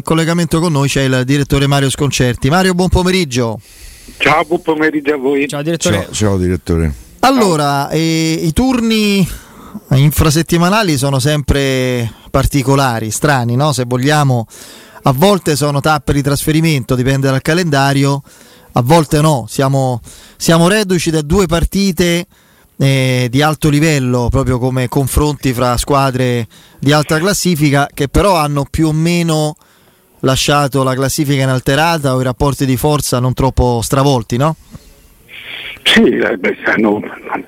in collegamento con noi c'è il direttore Mario Sconcerti. Mario, buon pomeriggio. Ciao, buon pomeriggio a voi. Ciao direttore. Ciao, ciao direttore. Allora, eh, i turni infrasettimanali sono sempre particolari, strani, no? Se vogliamo, a volte sono tappe di trasferimento, dipende dal calendario, a volte no. Siamo, siamo reduci da due partite eh, di alto livello, proprio come confronti fra squadre di alta classifica, che però hanno più o meno lasciato la classifica inalterata o i rapporti di forza non troppo stravolti, no? Sì, eh, beh, hanno,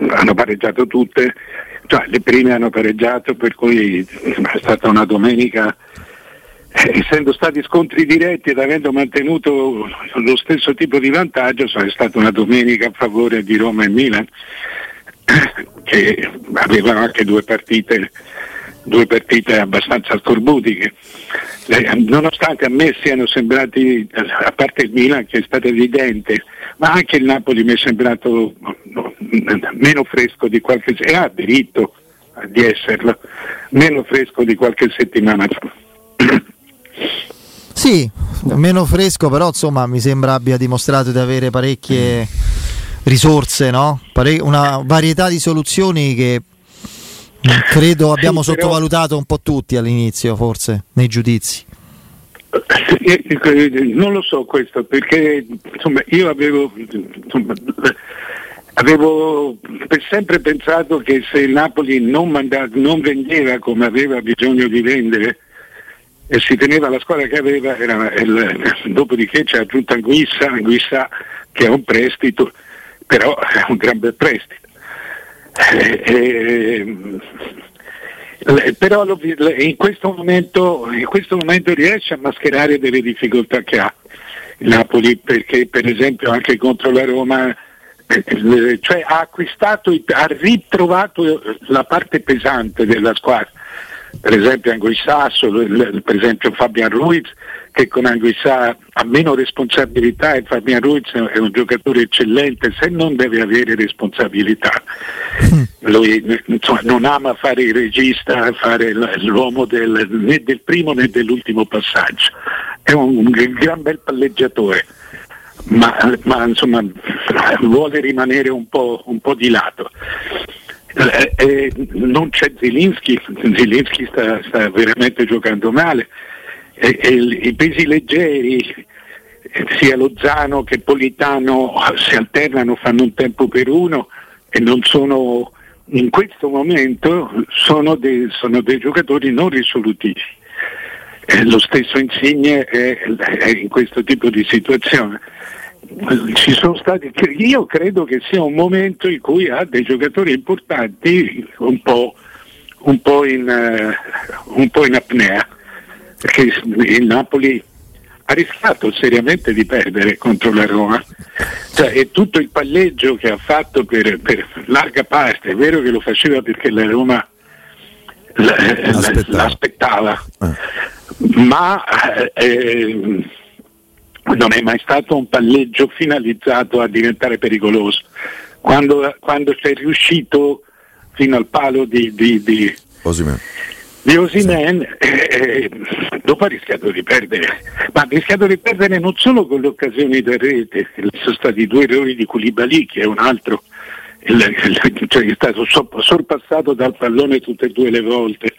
hanno, pareggiato tutte, cioè, le prime hanno pareggiato, per cui è stata una domenica, eh, essendo stati scontri diretti ed avendo mantenuto lo stesso tipo di vantaggio, è stata una domenica a favore di Roma e Milan, che avevano anche due partite due partite abbastanza scorbutiche. Nonostante a me siano sembrati, a parte il Milan che è stato evidente, ma anche il Napoli mi è sembrato meno fresco di qualche e ha diritto di esserlo, meno fresco di qualche settimana fa. Sì, meno fresco, però insomma mi sembra abbia dimostrato di avere parecchie risorse, no? Pare- una varietà di soluzioni che Credo abbiamo sì, sottovalutato un po' tutti all'inizio, forse, nei giudizi. Non lo so questo, perché insomma, io avevo, insomma, avevo per sempre pensato che se il Napoli non, mandato, non vendeva come aveva bisogno di vendere e si teneva la squadra che aveva, era il, dopodiché c'è aggiunta Anguissa, Anguissa che è un prestito, però è un gran bel prestito. Eh, eh, però in questo, momento, in questo momento riesce a mascherare delle difficoltà che ha il Napoli perché per esempio anche contro la Roma eh, cioè ha acquistato, ha ritrovato la parte pesante della squadra. Per esempio Anguissasso, per esempio Fabian Ruiz che con Anguissa ha meno responsabilità e Fabian Ruiz è un giocatore eccellente se non deve avere responsabilità. Mm. Lui insomma, non ama fare il regista, fare l'uomo del, né del primo né dell'ultimo passaggio. È un, un gran bel palleggiatore. Ma, ma insomma vuole rimanere un po', un po di lato. Eh, eh, non c'è Zilinski, Zilinski sta, sta veramente giocando male, eh, i pesi leggeri, sia Lozano che Politano si alternano, fanno un tempo per uno e non sono, in questo momento sono, dei, sono dei giocatori non risolutivi. Eh, lo stesso Insigne è, è in questo tipo di situazione stati, io credo che sia un momento in cui ha dei giocatori importanti un po', un po, in, uh, un po in, apnea, perché il Napoli ha rischiato seriamente di perdere contro la Roma. Cioè, e tutto il palleggio che ha fatto per, per, larga parte, è vero che lo faceva perché la Roma l'aspettava, l'aspettava. Eh. ma eh, non è mai stato un palleggio finalizzato a diventare pericoloso. Quando, quando sei riuscito fino al palo di, di, di di Osimen eh, eh, dopo ha rischiato di perdere, ma ha rischiato di perdere non solo con le occasioni da rete, sono stati due errori di Koulibaly che è un altro, il, il, cioè è stato sorpassato dal pallone tutte e due le volte,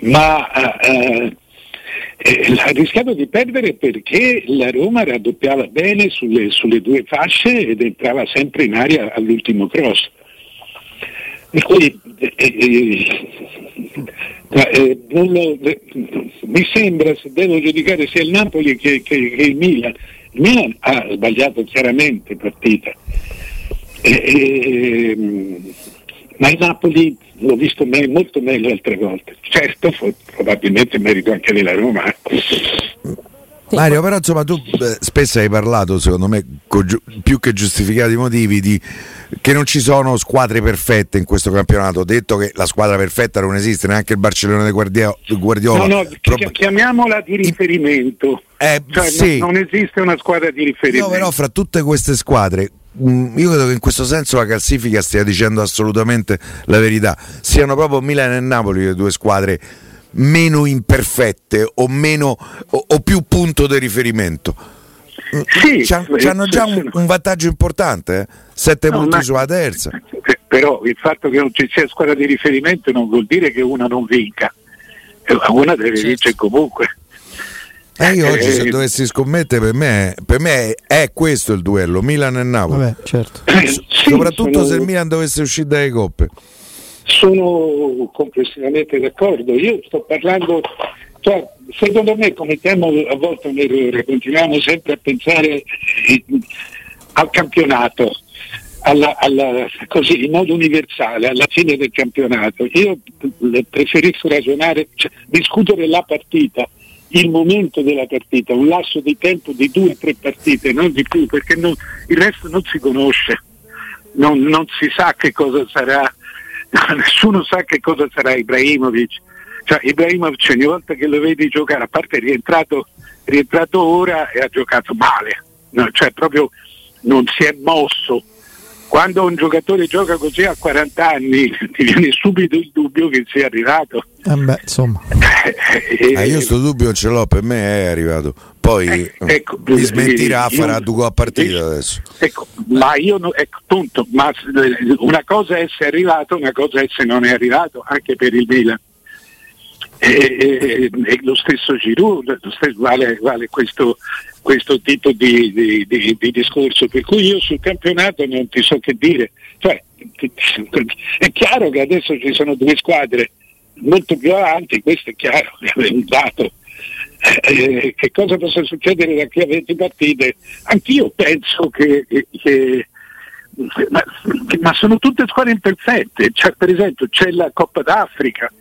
ma eh, eh, ha rischiato di perdere perché la Roma raddoppiava bene sulle, sulle due fasce ed entrava sempre in aria all'ultimo cross. Per cui eh, eh, eh lo, mi sembra, se devo giudicare sia il Napoli che, che, che il Milan, il Milan ha sbagliato chiaramente partita. ma il Napoli l'ho visto me- molto meglio altre volte. Certo, probabilmente merito anche della Roma. Mario, però insomma tu beh, spesso hai parlato, secondo me, giu- più che giustificati motivi, di che non ci sono squadre perfette in questo campionato. Ho detto che la squadra perfetta non esiste, neanche il Barcellona di Guardia- Guardiola. No, no, Pro- chiamiamola di riferimento. Eh, cioè, sì. non, non esiste una squadra di riferimento. No, però fra tutte queste squadre, Mm, io credo che in questo senso la classifica stia dicendo assolutamente la verità. Siano proprio Milano e Napoli le due squadre meno imperfette o, meno, o, o più punto di riferimento. Sì, hanno già un, un, vantaggio importante, eh? sette no, punti sulla terza. Però il fatto che non ci sia squadra di riferimento non vuol dire che una non vinca, una deve certo. vincere comunque. Eh, io oggi se eh, dovessi scommettere per me, per me è questo il duello, Milan e Napoli. Vabbè, certo. sì, Soprattutto sono... se il Milan dovesse uscire dalle coppe. Sono complessivamente d'accordo. Io sto parlando, cioè, secondo me commettiamo a volte un errore, continuiamo sempre a pensare al campionato, alla, alla, così in modo universale alla fine del campionato. Io preferisco ragionare, cioè, discutere la partita il momento della partita, un lasso di tempo di due o tre partite, non di più, perché non, il resto non si conosce, non, non, si sa che cosa sarà, nessuno sa che cosa sarà Ibrahimovic. Cioè, Ibrahimovic ogni volta che lo vedi giocare, a parte è rientrato, rientrato ora e ha giocato male, no, cioè proprio non si è mosso quando un giocatore gioca così a 40 anni ti viene subito il dubbio che sia arrivato. Eh beh, insomma. ah, io sto dubbio ce l'ho, per me è arrivato. Poi eh, ecco, mi smentirà, io, farà due a partita io, adesso. Ecco, ma io no, ecco, punto, ma una cosa è essere arrivato, una cosa è se non è arrivato, anche per il Milan. E, e, e lo stesso Giroud lo stesso, vale, vale questo, questo tipo di, di, di, di, discorso, per cui io sul campionato non ti so che dire. Cioè, è chiaro che adesso ci sono due squadre molto più avanti, questo è chiaro, è un dato. Eh, che cosa possa succedere da qui a 20 partite? Anch'io penso che, che ma, ma, sono tutte squadre imperfette, cioè, per esempio c'è la Coppa d'Africa,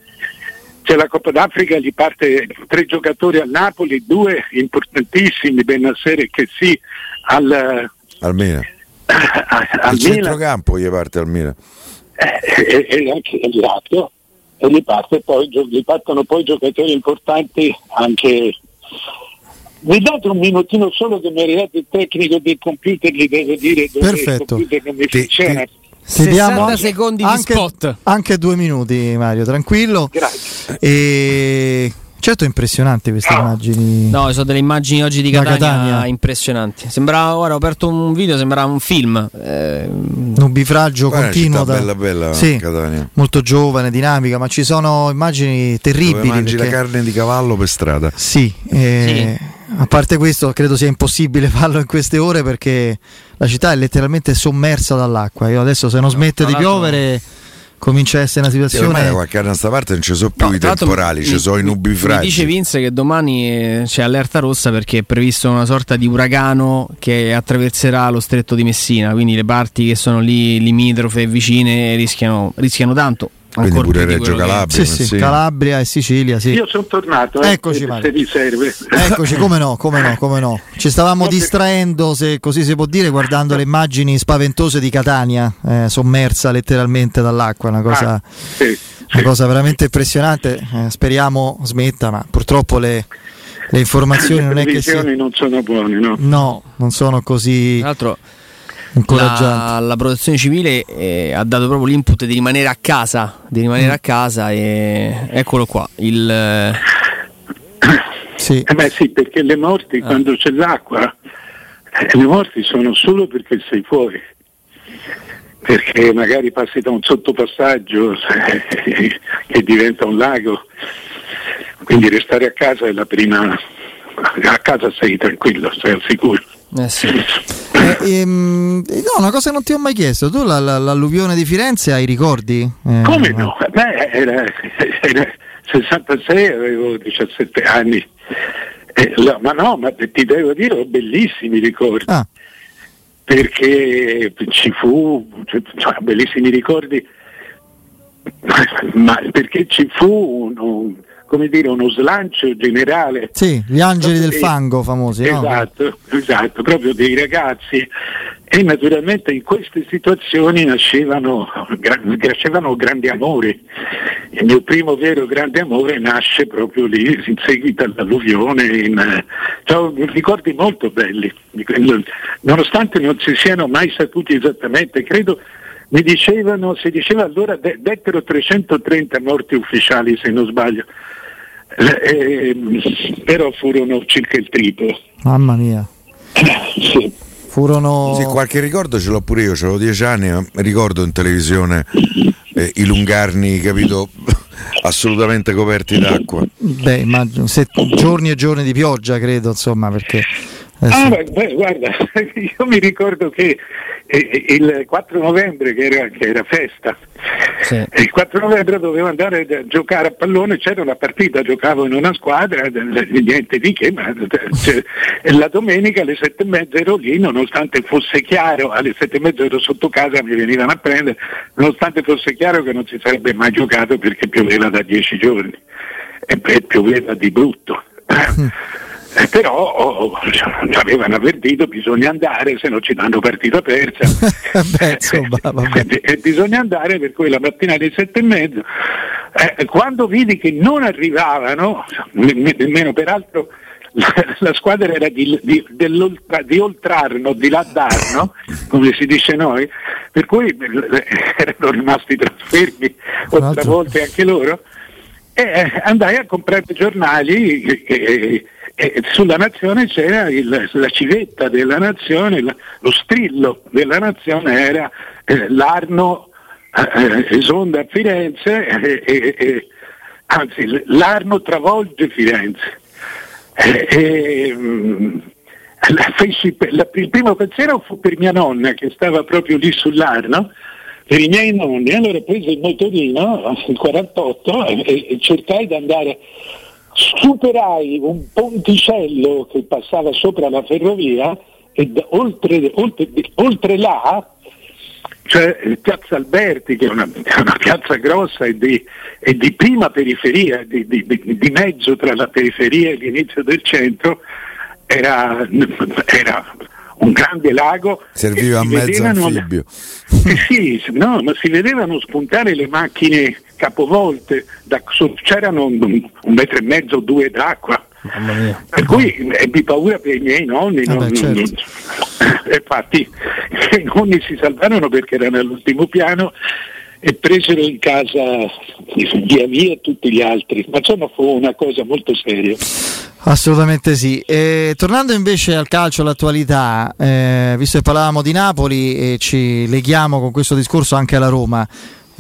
c'è la Coppa d'Africa, gli parte tre giocatori al Napoli, due importantissimi, Benasser e Chessy al, al Milan. al centrocampo gli parte al Milan. Eh, e, e anche il lato, e gli, parte poi, gli partono poi giocatori importanti anche mi date un minutino solo che mi è arrivato il tecnico del computer, gli devo dire dove Perfetto. il computer non mi funziona. Ti, ti diamo anche, secondi di anche, spot. Anche due minuti, Mario, tranquillo. Grazie. E... Certo, impressionanti queste no. immagini. No, sono delle immagini oggi di Catania, Catania. impressionanti. Sembrava, ora ho aperto un video, sembrava un film. Eh... Nubifragio continuo. Da... Bella, bella sì, Catania. Molto giovane, dinamica, ma ci sono immagini terribili. Dove mangi perché... la carne di cavallo per strada. Sì, eh... sì a parte questo, credo sia impossibile farlo in queste ore perché la città è letteralmente sommersa dall'acqua. Io adesso, se non no, smette di piovere, comincia a essere una situazione. Sì, ormai da qualche anno a sta parte non ci sono più no, i temporali, ci sono i nubifragi. Mi dice Vince che domani eh, c'è allerta rossa perché è previsto una sorta di uragano che attraverserà lo stretto di Messina. Quindi le parti che sono lì limitrofe e vicine rischiano, rischiano tanto quindi pure Reggio Calabria, sì, sì, Calabria e Sicilia. Sì. Io sono tornato. Eh, Eccoci, se, vi serve. Eccoci, come no, come no, come no. Ci stavamo distraendo, se così si può dire, guardando le immagini spaventose di Catania, eh, sommersa letteralmente dall'acqua. Una cosa, ah, sì, una cosa veramente impressionante. Eh, speriamo smetta, ma purtroppo le, le informazioni le non è che si... non sono buone, no? No, non sono così. Tra l'altro la, la, protezione civile eh, ha dato proprio l'input di rimanere a casa, di rimanere mm. a casa e eccolo qua. Il, eh, sì. Eh beh sì, perché le morti ah. quando c'è l'acqua, eh, le morti sono solo perché sei fuori, perché magari passi da un sottopassaggio che diventa un lago, quindi restare a casa è la prima, a casa sei tranquillo, sei al sicuro. Eh sì. eh, ehm, no, una cosa che non ti ho mai chiesto, tu la, la, l'alluvione di Firenze hai ricordi? Eh, Come no? Beh, era, era 66, avevo 17 anni. Eh, la, ma no, ma ti devo dire, ho bellissimi ricordi. Ah. Perché ci fu, cioè, bellissimi ricordi, ma perché ci fu un, un come dire, uno slancio generale. Sì, gli angeli del fango famosi. Esatto, no? esatto, proprio dei ragazzi. E naturalmente in queste situazioni nascevano, nascevano grandi amori. Il mio primo vero grande amore nasce proprio lì, in seguito all'alluvione. In, cioè, ricordi molto belli, nonostante non si siano mai saputi esattamente, credo mi dicevano, si diceva allora, dettero 330 morti ufficiali se non sbaglio, eh, però furono circa il triplo. Mamma mia. sì. Furono... Sì, qualche ricordo ce l'ho pure io, avevo dieci anni, ma ricordo in televisione eh, i lungarni, capito, assolutamente coperti d'acqua. Beh, immagino, se, giorni e giorni di pioggia, credo, insomma, perché... Eh, ah, beh, beh, guarda, io mi ricordo che eh, il 4 novembre, che era, che era festa, sì. il 4 novembre dovevo andare a giocare a pallone, c'era una partita, giocavo in una squadra, niente di che, ma cioè, la domenica alle sette e mezza ero lì, nonostante fosse chiaro, alle sette e mezza ero sotto casa, mi venivano a prendere, nonostante fosse chiaro che non si sarebbe mai giocato perché pioveva da dieci giorni e pioveva di brutto. Eh, però oh, ci avevano avvertito bisogna andare se non ci danno partita persa Beh, insomma, e, e bisogna andare per cui la mattina alle sette e mezza eh, quando vidi che non arrivavano nemmeno peraltro la, la, squadra era di, di, di Oltrarno, di Ladarno, come si dice noi, per cui eh, erano rimasti trasfermi altre volte anche loro, e eh, andai a comprare giornali e, e sulla nazione c'era il, la civetta della nazione, la, lo strillo della nazione era eh, l'Arno eh, esonda a Firenze, eh, anzi l'Arno travolge Firenze. Mm, la, feci, la, il primo pensiero fu per mia nonna che stava proprio lì sull'Arno per i miei nonni, allora presi il motorino, il 48, e, e cercai di andare superai un ponticello che passava sopra la ferrovia e oltre, oltre, oltre là cioè Piazza Alberti che è una, una piazza grossa e di, e di prima periferia, di, di, di, mezzo tra la periferia e l'inizio del centro, era, era un grande lago. Serviva a mezzo anfibio. Eh sì, no, ma si vedevano spuntare le macchine capovolte, da, c'erano un, un, metro e mezzo, due d'acqua. Per cui ebbi paura per i miei nonni. Ah non, beh, certo. non, infatti i nonni si salvarono perché erano all'ultimo piano e presero in casa via via tutti gli altri, ma insomma fu una cosa molto seria. Assolutamente sì. E, tornando invece al calcio, all'attualità, eh, visto che parlavamo di Napoli e ci leghiamo con questo discorso anche alla Roma,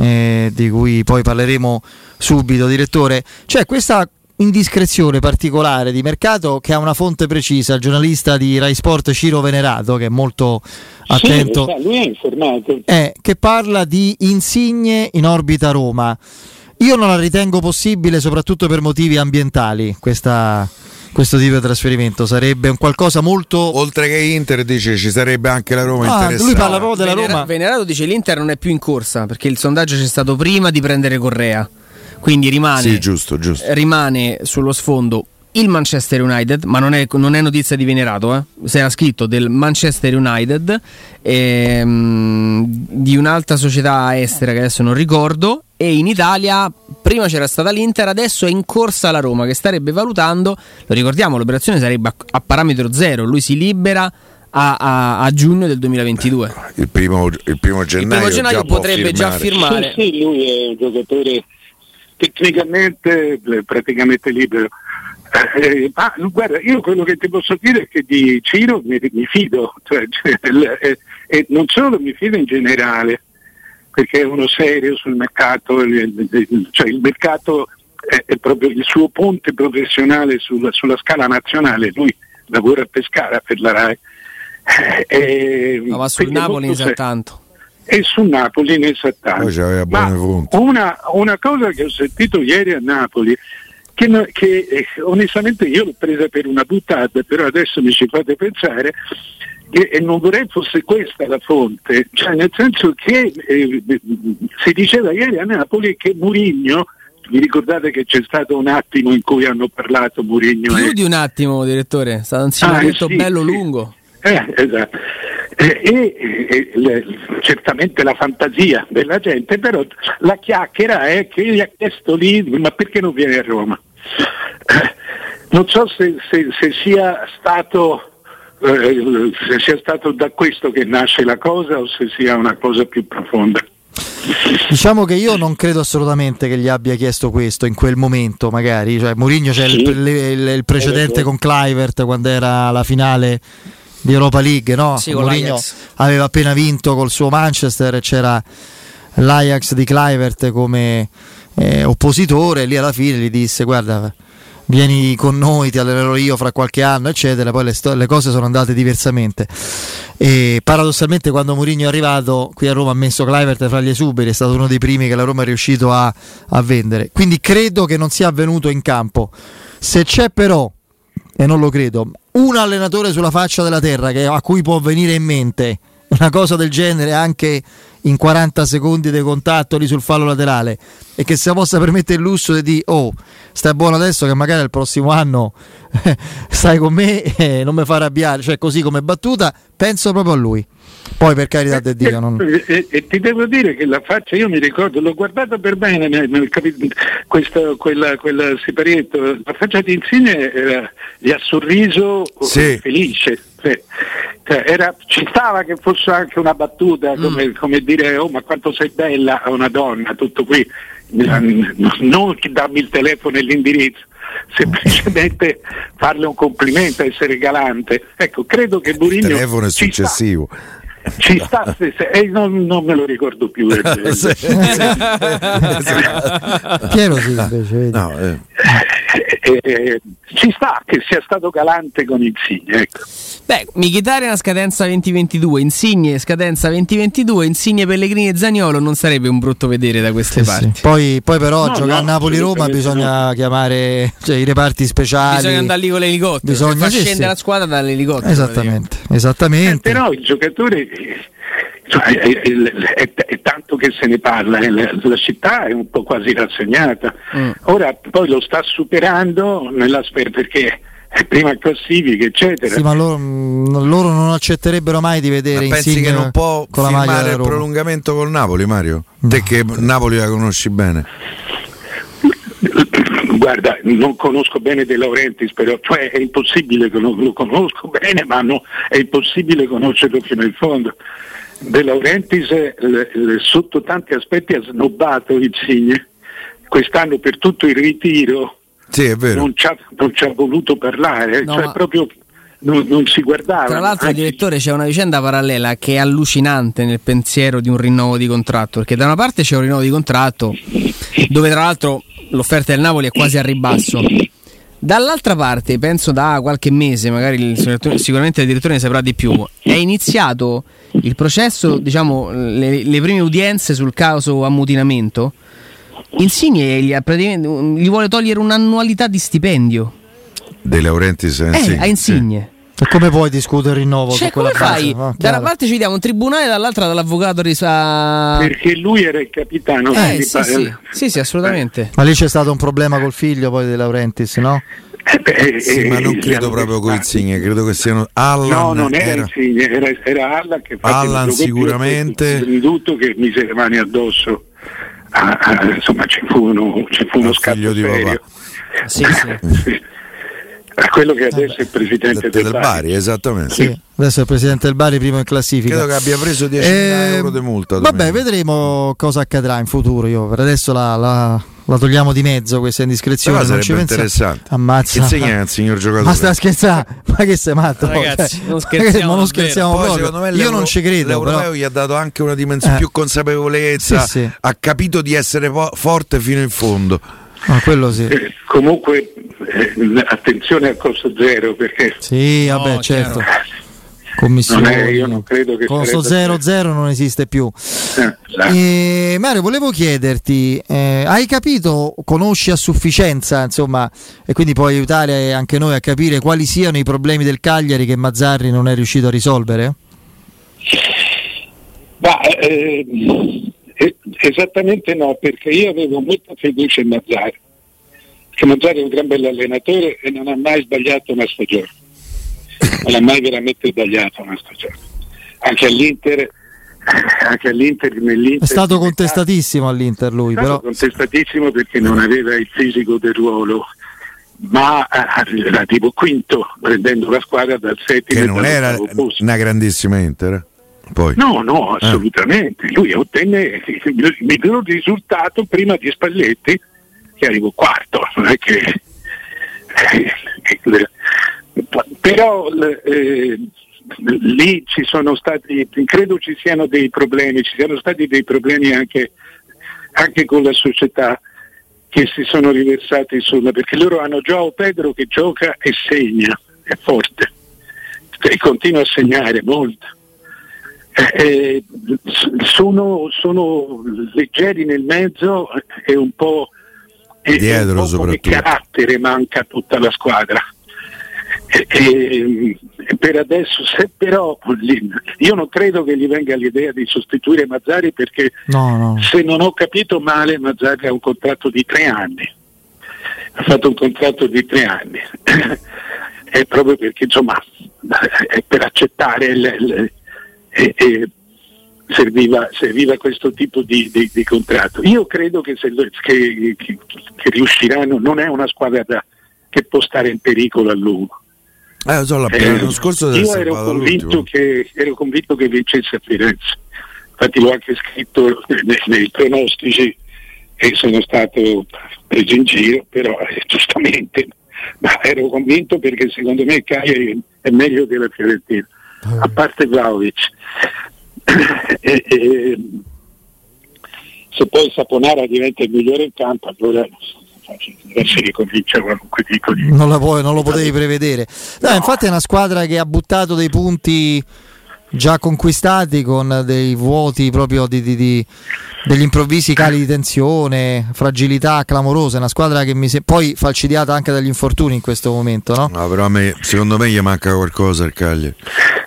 eh, di cui poi parleremo subito, direttore, c'è questa indiscrezione particolare di mercato che ha una fonte precisa, il giornalista di Rai Sport Ciro Venerato, che è molto attento, sì, lui è informato. È, che parla di insigne in orbita Roma. Io non la ritengo possibile, soprattutto per motivi ambientali, questa, questo tipo di trasferimento? Sarebbe un qualcosa molto oltre che Inter dice ci sarebbe anche la Roma ah, interessata. lui parla proprio della Venera- Roma. Venerato dice l'Inter non è più in corsa perché il sondaggio c'è stato prima di prendere Correa. Quindi rimane, sì, giusto, giusto. rimane sullo sfondo il Manchester United, ma non è, non è notizia di Venerato, eh? si era scritto del Manchester United, ehm, di un'altra società estera che adesso non ricordo, e in Italia prima c'era stata l'Inter, adesso è in corsa la Roma che starebbe valutando, lo ricordiamo, l'operazione sarebbe a, a parametro zero, lui si libera a, a, a, giugno del 2022. Il primo, il primo gennaio, il primo gennaio potrebbe già firmare. Sì, sì, lui è un giocatore tecnicamente praticamente libero. Eh, ma guarda, io quello che ti posso dire è che di Ciro mi, mi fido, cioè, cioè, e, e non solo mi fido in generale, perché è uno serio sul mercato, cioè il mercato è, è proprio il suo ponte professionale sulla, sulla, scala nazionale, lui lavora a Pescara per la RAI. Eh, no, ma sul Napoli ne sa tanto. E su Napoli ne sa tanto. Una, una, cosa che ho sentito ieri a Napoli, che, che eh, onestamente io l'ho presa per una buttata, però adesso mi ci fate pensare, e non vorrei fosse questa la fonte, cioè nel senso che eh, si diceva ieri a Napoli che Murigno, vi ricordate che c'è stato un attimo in cui hanno parlato Murigno? Più e... di un attimo, direttore, è stato un insinuamento ah, sì, bello sì. lungo. Eh, esatto. Eh, e, e le, certamente la fantasia della gente, però la chiacchiera è che gli ha chiesto lì, ma perché non viene a Roma? Eh, non so se, se, se sia stato eh, se sia stato da questo che nasce la cosa o se sia una cosa più profonda. Diciamo che io non credo assolutamente che gli abbia chiesto questo in quel momento, magari. Cioè, Mourinho c'è sì. il, il, il, precedente con Clivert quando era la finale di Europa League, no? Sì, Mourinho aveva appena vinto col suo Manchester c'era l'Ajax di Clivert come eh, oppositore, lì alla fine gli disse guarda vieni con noi, ti allenerò io fra qualche anno, eccetera. Poi le, sto- le, cose sono andate diversamente. E paradossalmente, quando Mourinho è arrivato qui a Roma, ha messo Clivert fra gli esuberi, è stato uno dei primi che la Roma è riuscito a, a vendere. Quindi credo che non sia avvenuto in campo. Se c'è però, e non lo credo, un allenatore sulla faccia della terra che, a cui può venire in mente una cosa del genere anche in 40 secondi di contatto lì sul fallo laterale e che si possa permettere il lusso di dire oh stai buono adesso che magari il prossimo anno stai con me e non mi fa arrabbiare cioè così come battuta penso proprio a lui poi per carità di Dio non... e, e, e, ti devo dire che la faccia io mi ricordo l'ho guardata per bene nel, nel, questa, quella, quella siparietto. La faccia di Insigne era, gli ha sorriso sì. felice cioè, era, ci stava che fosse anche una battuta come, mm. come dire oh ma quanto sei bella a una donna tutto qui. Non darmi il telefono e l'indirizzo semplicemente farle un complimento essere galante. Ecco credo che Burigno il telefono è successivo sta ci sta se, se, eh, non, non, me lo ricordo più eh, Piero sì invece no, eh. Eh, eh. ci sta che sia stato galante con Insigne ecco. beh Michitarian scadenza 2022 Insigne scadenza 2022 Insigne Pellegrini e Zagnolo non sarebbe un brutto vedere da queste sì, parti sì. Poi, poi, però no, giocare no, a Napoli-Roma bisogna no. chiamare cioè, i reparti speciali bisogna andare lì con l'elicottero bisogna far scendere la squadra dall'elicottero esattamente, esattamente. Eh, però il giocatore cioè, è, è, è, tanto che se ne parla, la, la, città è un po' quasi rassegnata. Mm. Ora poi lo sta superando nella sfera perché è prima classifica, eccetera. Sì, ma loro, mm, loro, non accetterebbero mai di vedere ma pensi che non può con firmare il prolungamento col Napoli, Mario? No. Te che Napoli la conosci bene. Guarda, non conosco bene De Laurentiis, però cioè è impossibile che lo, lo conosco bene, ma no, è impossibile conoscerlo fino in fondo. De Laurentiis le, le, sotto tanti aspetti ha snobbato Insigne. Quest'anno per tutto il ritiro sì, non, ci ha, non, ci ha, voluto parlare, no, cioè proprio non, non, si guardava. Tra l'altro, anche... direttore, c'è una vicenda parallela che è allucinante nel pensiero di un rinnovo di contratto. Perché da una parte c'è un rinnovo di contratto dove, tra l'altro, l'offerta del Napoli è quasi a ribasso. Dall'altra parte, penso da qualche mese, magari il, sicuramente il direttore ne saprà di più, è iniziato il processo, diciamo, le, le prime udienze sul caso ammutinamento. Insigne gli, gli vuole togliere un'annualità di stipendio. De Insigne. Eh, a Insigne. E come puoi discutere il rinnovo? Cioè, come fai? No, da una parte ci diamo un tribunale, dall'altra dall'avvocato risa... Perché lui era il capitano. Eh, sì, sì. sì, sì, assolutamente. Ma lì c'è stato un problema col figlio poi di Laurentiis, no? Eh beh, sì, eh, ma non credo proprio con Insigne, credo che siano Allan. No, non era, era Insigne, era, era Allan che Allan sicuramente. Il tutto che mise le mani addosso. Ah, ah, insomma, ci fu uno, ci fu uno scatto di. Papà. Sì, sì. a quello che adesso è il presidente del, del Bari. Bari. esattamente. Sì. Adesso è il presidente del Bari, primo in classifica. Credo che abbia preso 10.000 eh, euro di multa. Vabbè, vedremo cosa accadrà in futuro. Io per adesso la, la, la togliamo di mezzo questa indiscrezione. Però sarebbe interessante. Ammazza. Insegna al signor giocatore. Ma stai scherzando? Ma che sei matto? Ragazzi, cioè, non scherziamo, ma non scherziamo proprio. Io non ci credo. L'Europeo però. gli ha dato anche una dimensione eh. più consapevolezza. Sì, sì. Ha capito di essere po- forte fino in fondo. Ah, quello sì. Eh, comunque eh, attenzione al costo zero perché... Sì, vabbè, no, certo. Commissione. Non è, io non credo che costo 0-0 non esiste più. Eh, Mario, volevo chiederti, eh, hai capito, conosci a sufficienza, insomma, e quindi puoi aiutare anche noi a capire quali siano i problemi del Cagliari che Mazzarri non è riuscito a risolvere? Ma, eh, Esattamente no, perché io avevo molta fiducia in Mazzari, che Mazzari è un gran bel allenatore e non ha mai sbagliato una stagione, non ha mai veramente sbagliato una stagione. Anche all'Inter, anche all'Inter nell'Inter è stato contestatissimo all'Inter lui, però contestatissimo perché non aveva il fisico del ruolo ma era tipo quinto prendendo la squadra dal settimo che non era una grandissima Inter Poi. No, no, assolutamente. Eh. Lui ottenne il miglior risultato prima di Spalletti, che arrivò quarto. Non è che... Però eh, lì ci sono stati, credo ci siano dei problemi, ci siano stati dei problemi anche, anche con la società che si sono riversati sulla, perché loro hanno Joao Pedro che gioca e segna, è forte, e continua a segnare molto. Eh, eh, sono, sono, leggeri nel mezzo e un po', Dietro, un po' di carattere manca a tutta la squadra. E, e, per adesso, se però io non credo che gli venga l'idea di sostituire Mazzari perché no, no. se non ho capito male Mazzari ha un contratto di tre anni. Ha fatto un contratto di tre anni. è proprio perché insomma è per accettare il, il, il, serviva, serviva, questo tipo di, di, di, contratto. Io credo che, se, che, che, che riusciranno, non è una squadra da, che può stare in pericolo a lungo eh, so, eh, l'anno scorso io ero convinto, che, ero convinto, che, vincesse a Firenze, infatti l'ho anche scritto nei, nei pronostici e sono stato preso in giro, però eh, giustamente, ma ero convinto perché secondo me Cagliari è meglio della Fiorentina, a parte Vlaovic. e, e, se poi Saponara diventa il migliore in campo, allora si ricomincia qualunque tipo di... Non, puoi, non lo potevi prevedere. No, no. Infatti è una squadra che ha buttato dei punti già conquistati con dei vuoti proprio di, di, di, degli improvvisi cali di tensione, fragilità clamorose, una squadra che mi si è poi falcidiata anche dagli infortuni in questo momento, no? No, però a me, secondo me gli manca qualcosa al Cagliari.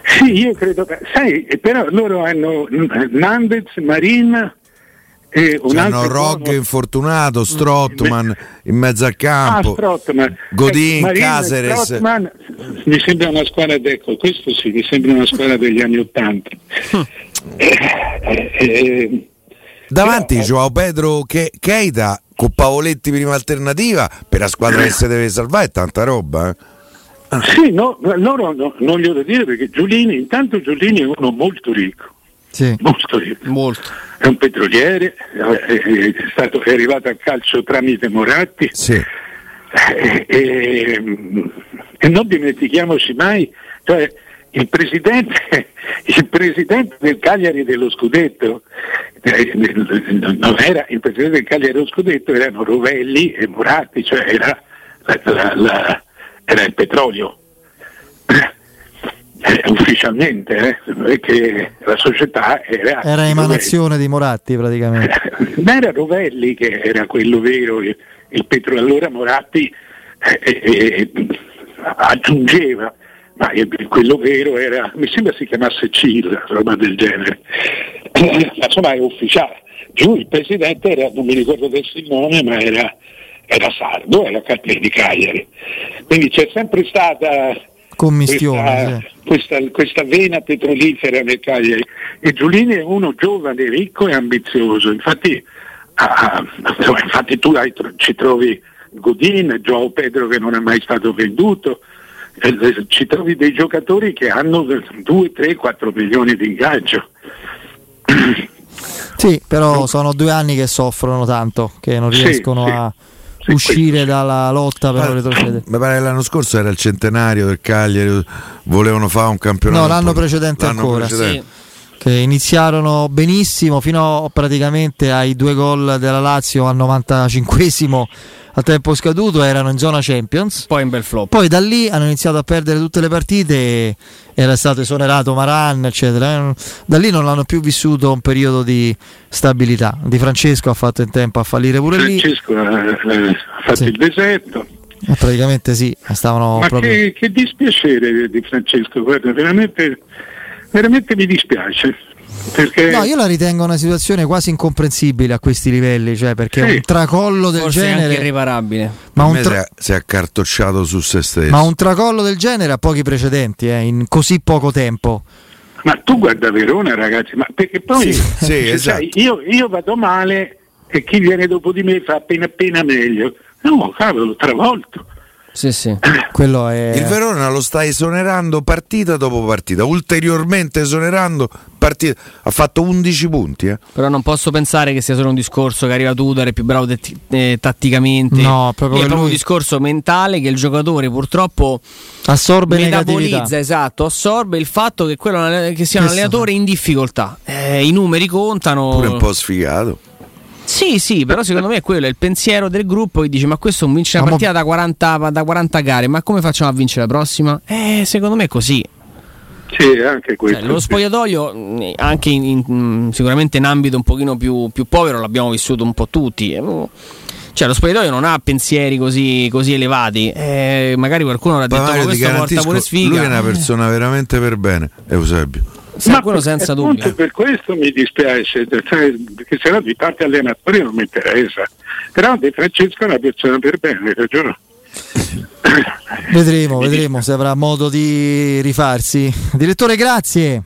Sì, io credo che, sai, però loro hanno Nandez, Marin, e un C'hanno Rog infortunato, Strottman in mezzo al campo, ah. Godin, eh, Caceres. Strottman, mi sembra una squadra, ecco, questo sì, mi sembra una squadra degli anni Ottanta. eh, eh, eh, Davanti però, Joao Pedro che, Keita con Pavoletti prima alternativa per la squadra che si deve salvare è tanta roba. Eh? Ah. Sì, no, loro no, non glielo dire perché Giulini, intanto Giulini è uno molto ricco sì. molto, molto. È un petroliere, è, stato, è arrivato al calcio tramite Moratti. Sì. E, e, e, non dimentichiamoci mai, cioè, il, presidente, il presidente del Cagliari dello Scudetto, eh, non era il presidente del Cagliari dello Scudetto, erano Rovelli e Moratti, cioè era, la, la, la, era il petrolio eh, ufficialmente, eh, perché la società era... Era emanazione di Moratti praticamente. Ma era Rovelli che era quello vero, il, il Petro, allora Moratti eh, eh, eh aggiungeva, ma quello vero era, mi sembra si chiamasse CIL, roba del genere, ma insomma è ufficiale. Giù il presidente era, non mi ricordo adesso il nome, ma era, era Sardo, era di Cagliari. Quindi c'è sempre stata. Questa, questa, questa, vena petrolifera nel Cagliari. E Giulini è uno giovane, ricco e ambizioso. Infatti, ah, infatti tu hai, ci trovi Godin, Joao Pedro che non è mai stato venduto. Eh, eh ci trovi dei giocatori che hanno 2, 3, 4 milioni di ingaggio. Sì, però sono due anni che soffrono tanto, che non riescono sì, sì. Uscire dalla lotta per retrocedere. Mi pare che l'anno scorso era il centenario del Cagliari, volevano fare un campionato. No, l'anno precedente l'anno ancora. Precedente. Sì. Che iniziarono benissimo fino praticamente ai due gol della Lazio al 95esimo a tempo scaduto erano in zona Champions. Poi in bel flop. Poi da lì hanno iniziato a perdere tutte le partite. Era stato esonerato Maran, eccetera. Da lì non hanno più vissuto un periodo di stabilità. Di Francesco ha fatto in tempo a fallire pure Francesco lì. Francesco ha fatto sì. il deserto. Eh, praticamente sì, stavano Ma proprio... che, che dispiacere di Francesco, guarda, veramente, veramente mi dispiace. Perché... No, io la ritengo una situazione quasi incomprensibile a questi livelli, cioè perché sì. un tracollo del Forse genere è irreparabile. Ma un tra... si è accartocciato su se stesso. Ma un tracollo del genere ha pochi precedenti, eh, in così poco tempo. Ma tu guarda Verona, ragazzi, ma perché poi sì, sì, cioè, esatto. io, io, vado male e chi viene dopo di me fa appena appena meglio. No, cavolo, travolto. Sì, sì. Quello è... Il Verona lo sta esonerando partita dopo partita, ulteriormente esonerando partita. Ha fatto 11 punti. Eh. Però non posso pensare che sia solo un discorso che arriva Tudor, è più bravo t- eh, tatticamente. No, proprio è proprio lui... un discorso mentale che il giocatore purtroppo assorbe metabolizza, esatto, assorbe il fatto che, quello, che sia un allenatore in difficoltà. Eh, I numeri contano. Pure un po' sfigato. Sì, sì, però secondo me è quello, è il pensiero del gruppo che dice ma questo vince una partita da 40, da 40 gare, ma come facciamo a vincere la prossima? Eh, secondo me è così. Sì, anche questo. Cioè, lo spogliatoio, anche in, in, sicuramente in ambito un pochino più, più, povero, l'abbiamo vissuto un po' tutti. Cioè, lo spogliatoio non ha pensieri così, così elevati. Eh, magari qualcuno avrà detto: Ma questo porta pure sfiga. Lui è una persona veramente per bene, Eusebio. Ma quello senza dubbio. Per questo mi dispiace, cioè, perché sennò di parte allenatori non mi interessa. Però De Francesco è una persona per bene, ragione. vedremo, vedremo se avrà modo di rifarsi. Direttore, grazie.